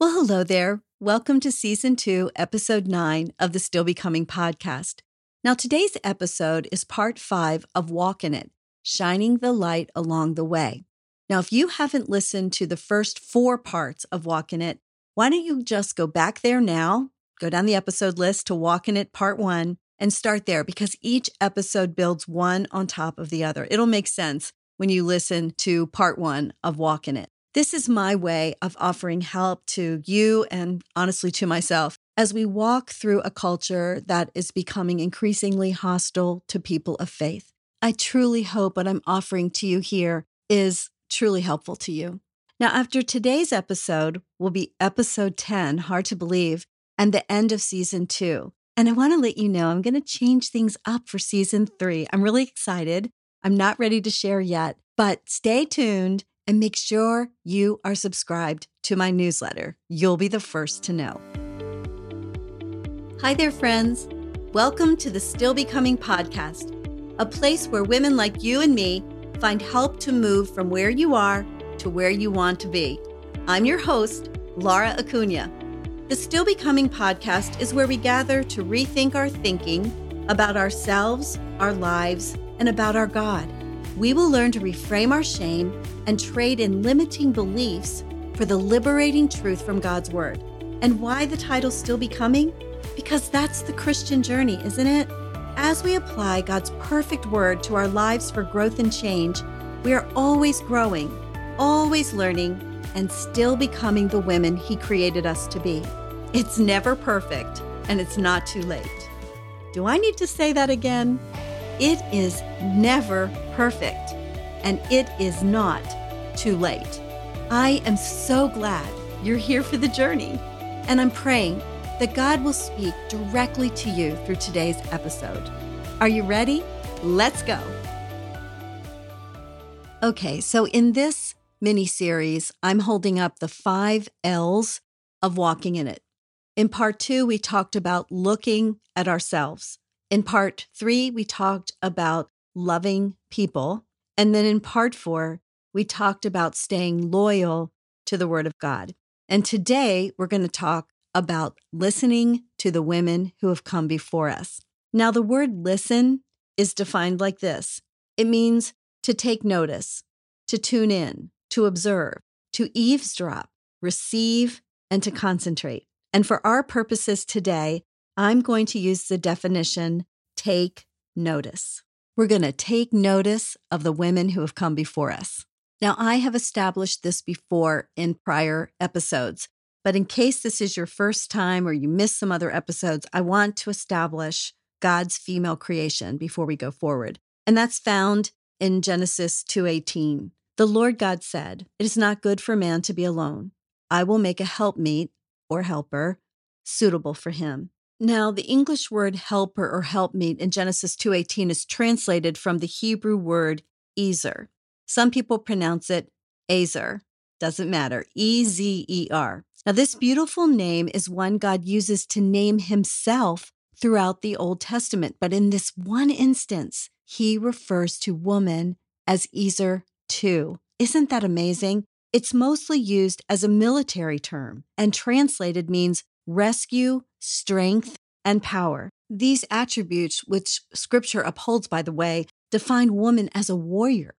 Well, hello there. Welcome to season two, episode nine of the Still Becoming podcast. Now, today's episode is part five of Walk in It, shining the light along the way. Now, if you haven't listened to the first four parts of Walk in It, why don't you just go back there now, go down the episode list to Walk in It part one, and start there because each episode builds one on top of the other. It'll make sense when you listen to part one of Walk in It. This is my way of offering help to you and honestly to myself as we walk through a culture that is becoming increasingly hostile to people of faith. I truly hope what I'm offering to you here is truly helpful to you. Now, after today's episode will be episode 10, hard to believe, and the end of season two. And I want to let you know I'm going to change things up for season three. I'm really excited. I'm not ready to share yet, but stay tuned and make sure you are subscribed to my newsletter. You'll be the first to know. Hi there, friends. Welcome to the Still Becoming podcast, a place where women like you and me find help to move from where you are to where you want to be. I'm your host, Laura Acuña. The Still Becoming podcast is where we gather to rethink our thinking about ourselves, our lives, and about our God we will learn to reframe our shame and trade in limiting beliefs for the liberating truth from God's Word. And why the title Still Becoming? Because that's the Christian journey, isn't it? As we apply God's perfect Word to our lives for growth and change, we are always growing, always learning, and still becoming the women He created us to be. It's never perfect, and it's not too late. Do I need to say that again? It is never perfect, and it is not too late. I am so glad you're here for the journey, and I'm praying that God will speak directly to you through today's episode. Are you ready? Let's go. Okay, so in this mini series, I'm holding up the five L's of walking in it. In part two, we talked about looking at ourselves. In part three, we talked about loving people. And then in part four, we talked about staying loyal to the Word of God. And today, we're going to talk about listening to the women who have come before us. Now, the word listen is defined like this it means to take notice, to tune in, to observe, to eavesdrop, receive, and to concentrate. And for our purposes today, I'm going to use the definition take notice. We're going to take notice of the women who have come before us. Now, I have established this before in prior episodes, but in case this is your first time or you missed some other episodes, I want to establish God's female creation before we go forward. And that's found in Genesis 2:18. The Lord God said, "It is not good for man to be alone. I will make a helpmeet or helper suitable for him." Now, the English word helper or helpmeet in Genesis 2:18 is translated from the Hebrew word ezer. Some people pronounce it Azer. Doesn't matter. E Z E R. Now, this beautiful name is one God uses to name himself throughout the Old Testament, but in this one instance, he refers to woman as Ezer too. Isn't that amazing? It's mostly used as a military term and translated means rescue, strength, and power. These attributes, which scripture upholds, by the way, define woman as a warrior.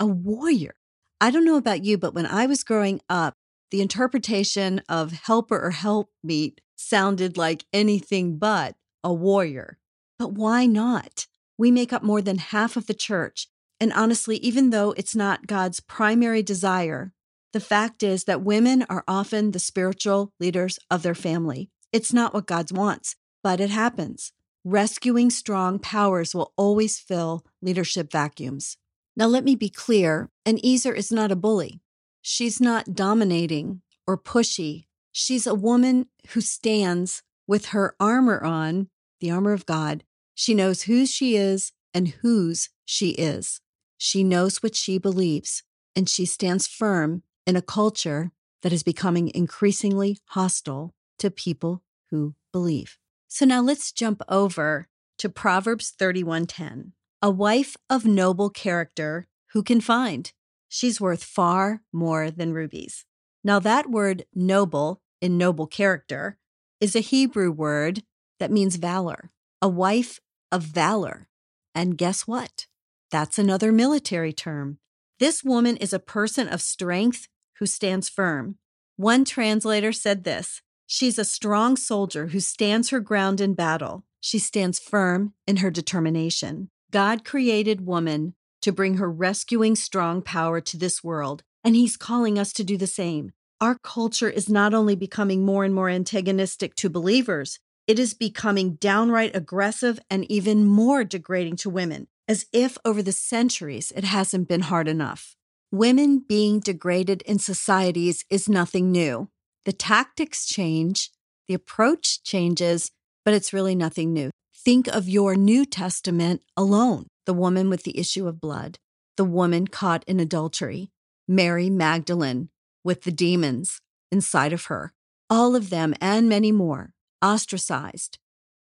A warrior. I don't know about you, but when I was growing up, the interpretation of helper or helpmeet sounded like anything but a warrior. But why not? We make up more than half of the church. And honestly, even though it's not God's primary desire, the fact is that women are often the spiritual leaders of their family. It's not what God wants, but it happens. Rescuing strong powers will always fill leadership vacuums. Now, let me be clear an Ezer is not a bully. She's not dominating or pushy. She's a woman who stands with her armor on, the armor of God. She knows who she is and whose she is. She knows what she believes, and she stands firm in a culture that is becoming increasingly hostile to people who believe. So now let's jump over to Proverbs 31:10. A wife of noble character who can find? She's worth far more than rubies. Now that word noble in noble character, is a Hebrew word that means valor, a wife of valor. And guess what? That's another military term. This woman is a person of strength who stands firm. One translator said this She's a strong soldier who stands her ground in battle. She stands firm in her determination. God created woman to bring her rescuing strong power to this world, and He's calling us to do the same. Our culture is not only becoming more and more antagonistic to believers, it is becoming downright aggressive and even more degrading to women, as if over the centuries it hasn't been hard enough. Women being degraded in societies is nothing new. The tactics change, the approach changes, but it's really nothing new. Think of your New Testament alone the woman with the issue of blood, the woman caught in adultery, Mary Magdalene with the demons inside of her, all of them and many more, ostracized,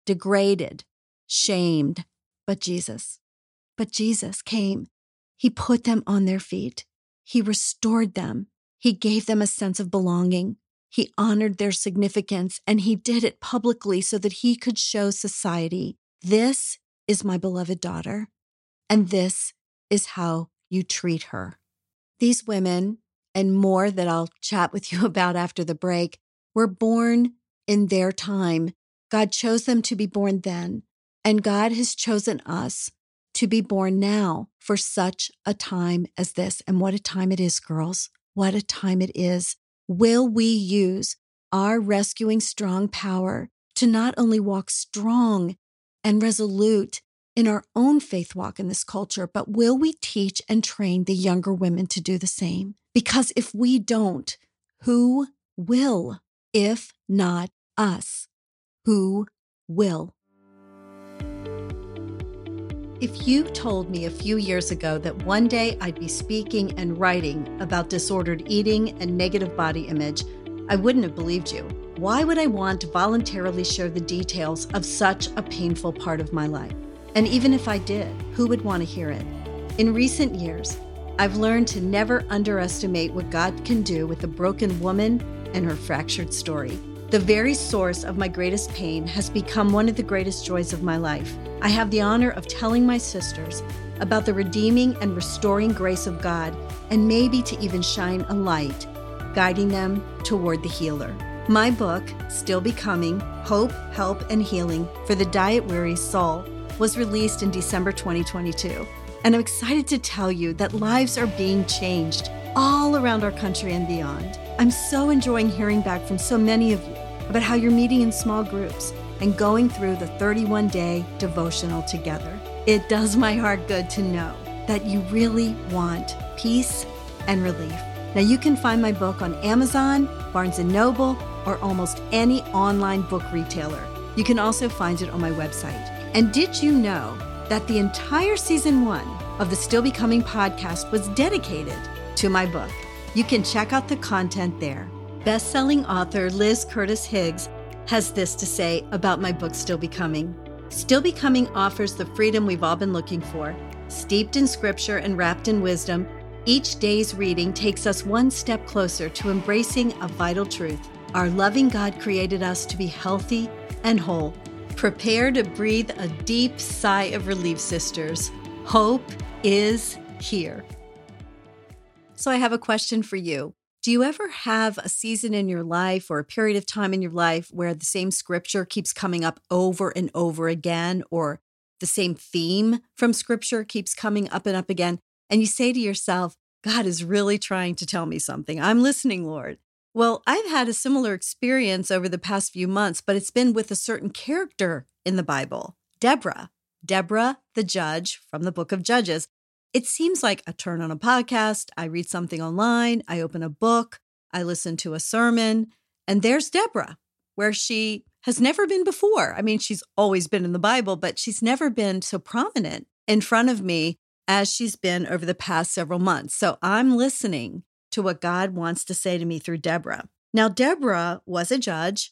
degraded, shamed. But Jesus, but Jesus came. He put them on their feet. He restored them. He gave them a sense of belonging. He honored their significance and he did it publicly so that he could show society this is my beloved daughter, and this is how you treat her. These women, and more that I'll chat with you about after the break, were born in their time. God chose them to be born then, and God has chosen us to be born now for such a time as this. And what a time it is, girls. What a time it is. Will we use our rescuing strong power to not only walk strong and resolute in our own faith walk in this culture, but will we teach and train the younger women to do the same? Because if we don't, who will? If not us, who will? If you told me a few years ago that one day I'd be speaking and writing about disordered eating and negative body image, I wouldn't have believed you. Why would I want to voluntarily share the details of such a painful part of my life? And even if I did, who would want to hear it? In recent years, I've learned to never underestimate what God can do with a broken woman and her fractured story. The very source of my greatest pain has become one of the greatest joys of my life. I have the honor of telling my sisters about the redeeming and restoring grace of God, and maybe to even shine a light, guiding them toward the healer. My book, Still Becoming Hope, Help, and Healing for the Diet Weary Soul, was released in December 2022. And I'm excited to tell you that lives are being changed all around our country and beyond. I'm so enjoying hearing back from so many of you about how you're meeting in small groups and going through the 31 day devotional together. It does my heart good to know that you really want peace and relief. Now you can find my book on Amazon, Barnes & Noble, or almost any online book retailer. You can also find it on my website. And did you know that the entire season 1 of the Still Becoming podcast was dedicated to my book? You can check out the content there. Best-selling author Liz Curtis Higgs has this to say about my book Still Becoming. Still Becoming offers the freedom we've all been looking for. Steeped in scripture and wrapped in wisdom, each day's reading takes us one step closer to embracing a vital truth. Our loving God created us to be healthy and whole. Prepare to breathe a deep sigh of relief, sisters. Hope is here. So, I have a question for you. Do you ever have a season in your life or a period of time in your life where the same scripture keeps coming up over and over again, or the same theme from scripture keeps coming up and up again? And you say to yourself, God is really trying to tell me something. I'm listening, Lord. Well, I've had a similar experience over the past few months, but it's been with a certain character in the Bible, Deborah. Deborah, the judge from the book of Judges. It seems like I turn on a podcast, I read something online, I open a book, I listen to a sermon, and there's Deborah, where she has never been before. I mean, she's always been in the Bible, but she's never been so prominent in front of me as she's been over the past several months. So I'm listening to what God wants to say to me through Deborah. Now, Deborah was a judge,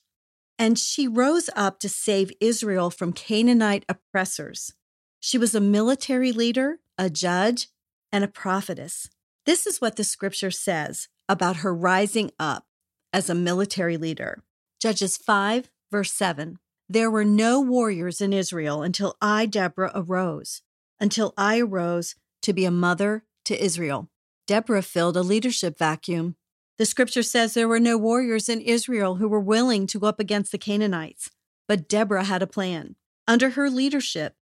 and she rose up to save Israel from Canaanite oppressors. She was a military leader a judge, and a prophetess. This is what the scripture says about her rising up as a military leader. Judges 5, verse 7. There were no warriors in Israel until I, Deborah, arose, until I arose to be a mother to Israel. Deborah filled a leadership vacuum. The scripture says there were no warriors in Israel who were willing to go up against the Canaanites, but Deborah had a plan. Under her leadership,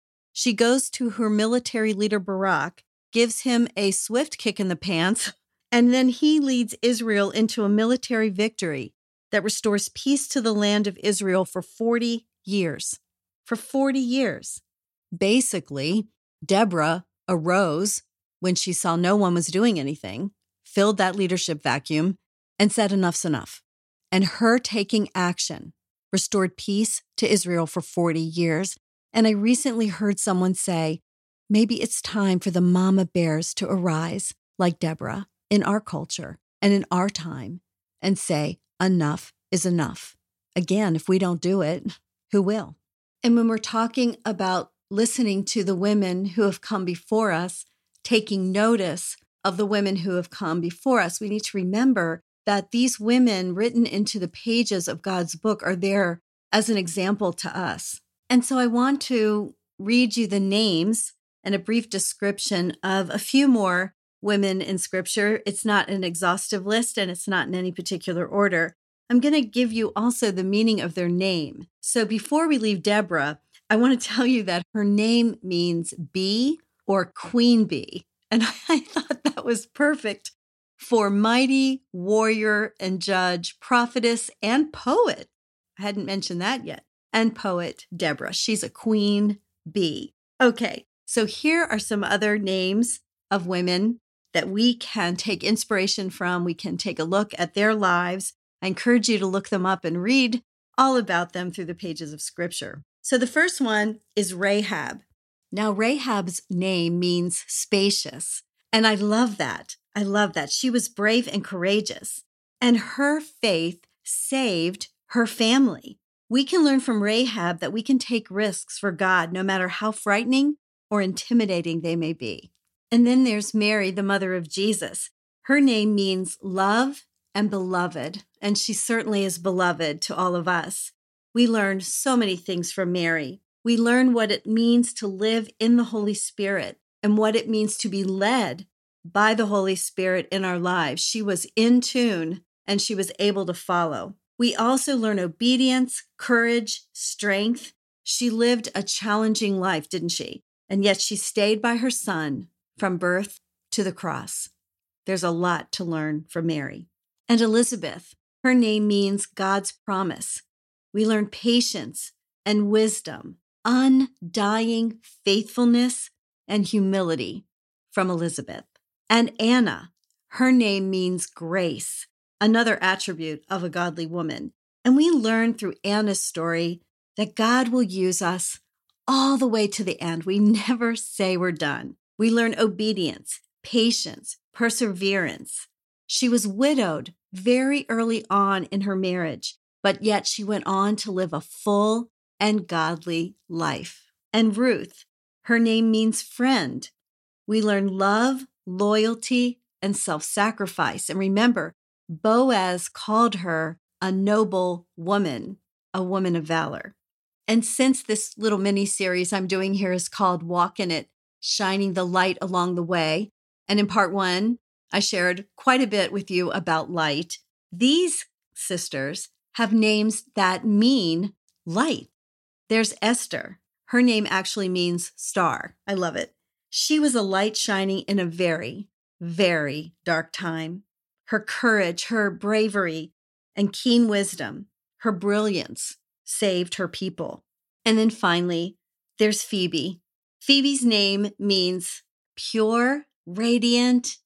she goes to her military leader Barak, gives him a swift kick in the pants, and then he leads Israel into a military victory that restores peace to the land of Israel for 40 years. For 40 years. Basically, Deborah arose when she saw no one was doing anything, filled that leadership vacuum, and said, Enough's enough. And her taking action restored peace to Israel for 40 years. And I recently heard someone say, maybe it's time for the mama bears to arise like Deborah in our culture and in our time and say, enough is enough. Again, if we don't do it, who will? And when we're talking about listening to the women who have come before us, taking notice of the women who have come before us, we need to remember that these women written into the pages of God's book are there as an example to us. And so I want to read you the names and a brief description of a few more women in scripture. It's not an exhaustive list and it's not in any particular order. I'm going to give you also the meaning of their name. So before we leave Deborah, I want to tell you that her name means bee or queen bee. And I thought that was perfect for mighty warrior and judge, prophetess, and poet. I hadn't mentioned that yet. And poet Deborah. She's a queen bee. Okay, so here are some other names of women that we can take inspiration from. We can take a look at their lives. I encourage you to look them up and read all about them through the pages of scripture. So the first one is Rahab. Now, Rahab's name means spacious. And I love that. I love that. She was brave and courageous, and her faith saved her family. We can learn from Rahab that we can take risks for God, no matter how frightening or intimidating they may be. And then there's Mary, the mother of Jesus. Her name means love and beloved, and she certainly is beloved to all of us. We learn so many things from Mary. We learn what it means to live in the Holy Spirit and what it means to be led by the Holy Spirit in our lives. She was in tune and she was able to follow. We also learn obedience, courage, strength. She lived a challenging life, didn't she? And yet she stayed by her son from birth to the cross. There's a lot to learn from Mary. And Elizabeth, her name means God's promise. We learn patience and wisdom, undying faithfulness and humility from Elizabeth. And Anna, her name means grace, another attribute of a godly woman. And we learn through Anna's story that God will use us all the way to the end. We never say we're done. We learn obedience, patience, perseverance. She was widowed very early on in her marriage, but yet she went on to live a full and godly life. And Ruth, her name means friend. We learn love, loyalty, and self sacrifice. And remember, Boaz called her a noble woman, a woman of valor. And since this little mini series I'm doing here is called Walk in It, Shining the Light Along the Way, and in part one, I shared quite a bit with you about light. These sisters have names that mean light. There's Esther. Her name actually means star. I love it. She was a light shining in a very, very dark time. Her courage, her bravery, and keen wisdom, her brilliance saved her people. And then finally, there's Phoebe. Phoebe's name means pure, radiant,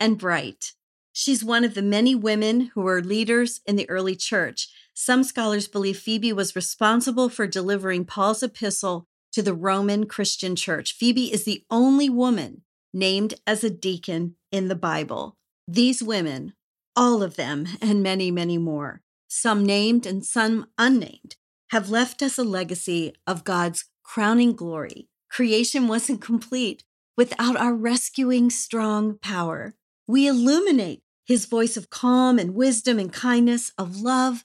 and bright. She's one of the many women who were leaders in the early church. Some scholars believe Phoebe was responsible for delivering Paul's epistle to the Roman Christian church. Phoebe is the only woman named as a deacon in the Bible. These women, all of them, and many, many more, some named and some unnamed, have left us a legacy of God's crowning glory. Creation wasn't complete without our rescuing strong power. We illuminate his voice of calm and wisdom and kindness, of love,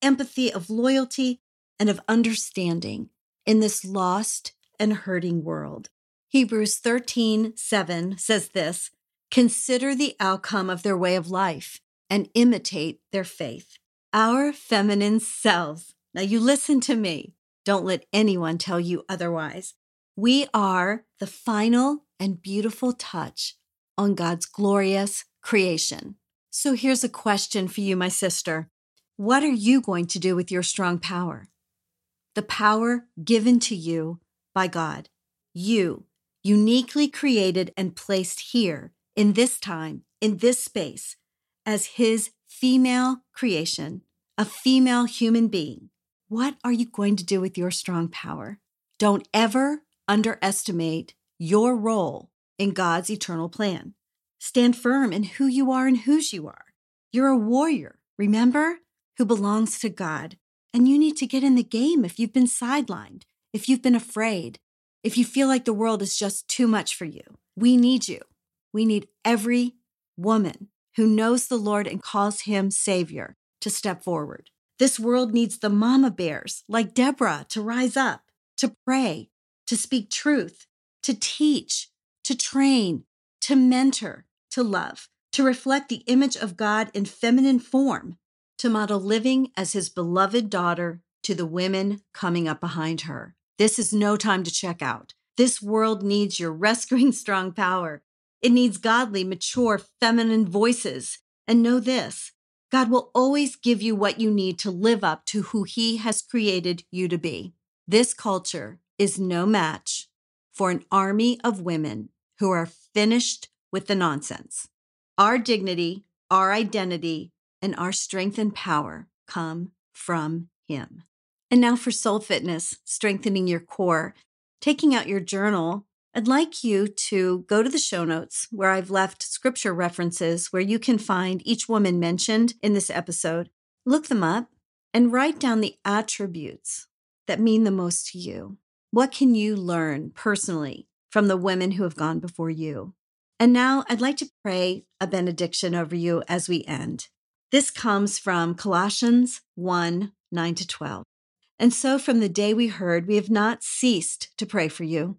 empathy, of loyalty, and of understanding in this lost and hurting world. Hebrews 13, 7 says this Consider the outcome of their way of life and imitate their faith. Our feminine selves. Now, you listen to me. Don't let anyone tell you otherwise. We are the final and beautiful touch on God's glorious creation. So here's a question for you, my sister. What are you going to do with your strong power? The power given to you by God. You, uniquely created and placed here in this time, in this space, as His female creation, a female human being. What are you going to do with your strong power? Don't ever underestimate your role in God's eternal plan. Stand firm in who you are and whose you are. You're a warrior, remember, who belongs to God. And you need to get in the game if you've been sidelined, if you've been afraid, if you feel like the world is just too much for you. We need you. We need every woman who knows the Lord and calls him Savior to step forward. This world needs the mama bears like Deborah to rise up, to pray, to speak truth, to teach, to train, to mentor, to love, to reflect the image of God in feminine form, to model living as his beloved daughter to the women coming up behind her. This is no time to check out. This world needs your rescuing strong power. It needs godly, mature, feminine voices. And know this God will always give you what you need to live up to who He has created you to be. This culture is no match for an army of women who are finished with the nonsense. Our dignity, our identity, and our strength and power come from Him. And now for soul fitness, strengthening your core. Taking out your journal, I'd like you to go to the show notes where I've left scripture references where you can find each woman mentioned in this episode. Look them up and write down the attributes that mean the most to you. What can you learn personally from the women who have gone before you? And now I'd like to pray a benediction over you as we end. This comes from Colossians 1 9 to 12. And so from the day we heard, we have not ceased to pray for you,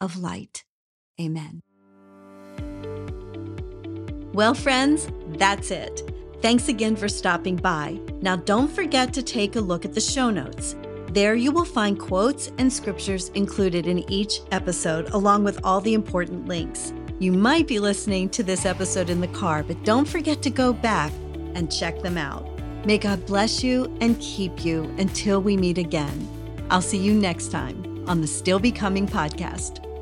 of light. Amen. Well, friends, that's it. Thanks again for stopping by. Now, don't forget to take a look at the show notes. There you will find quotes and scriptures included in each episode, along with all the important links. You might be listening to this episode in the car, but don't forget to go back and check them out. May God bless you and keep you until we meet again. I'll see you next time on the Still Becoming podcast.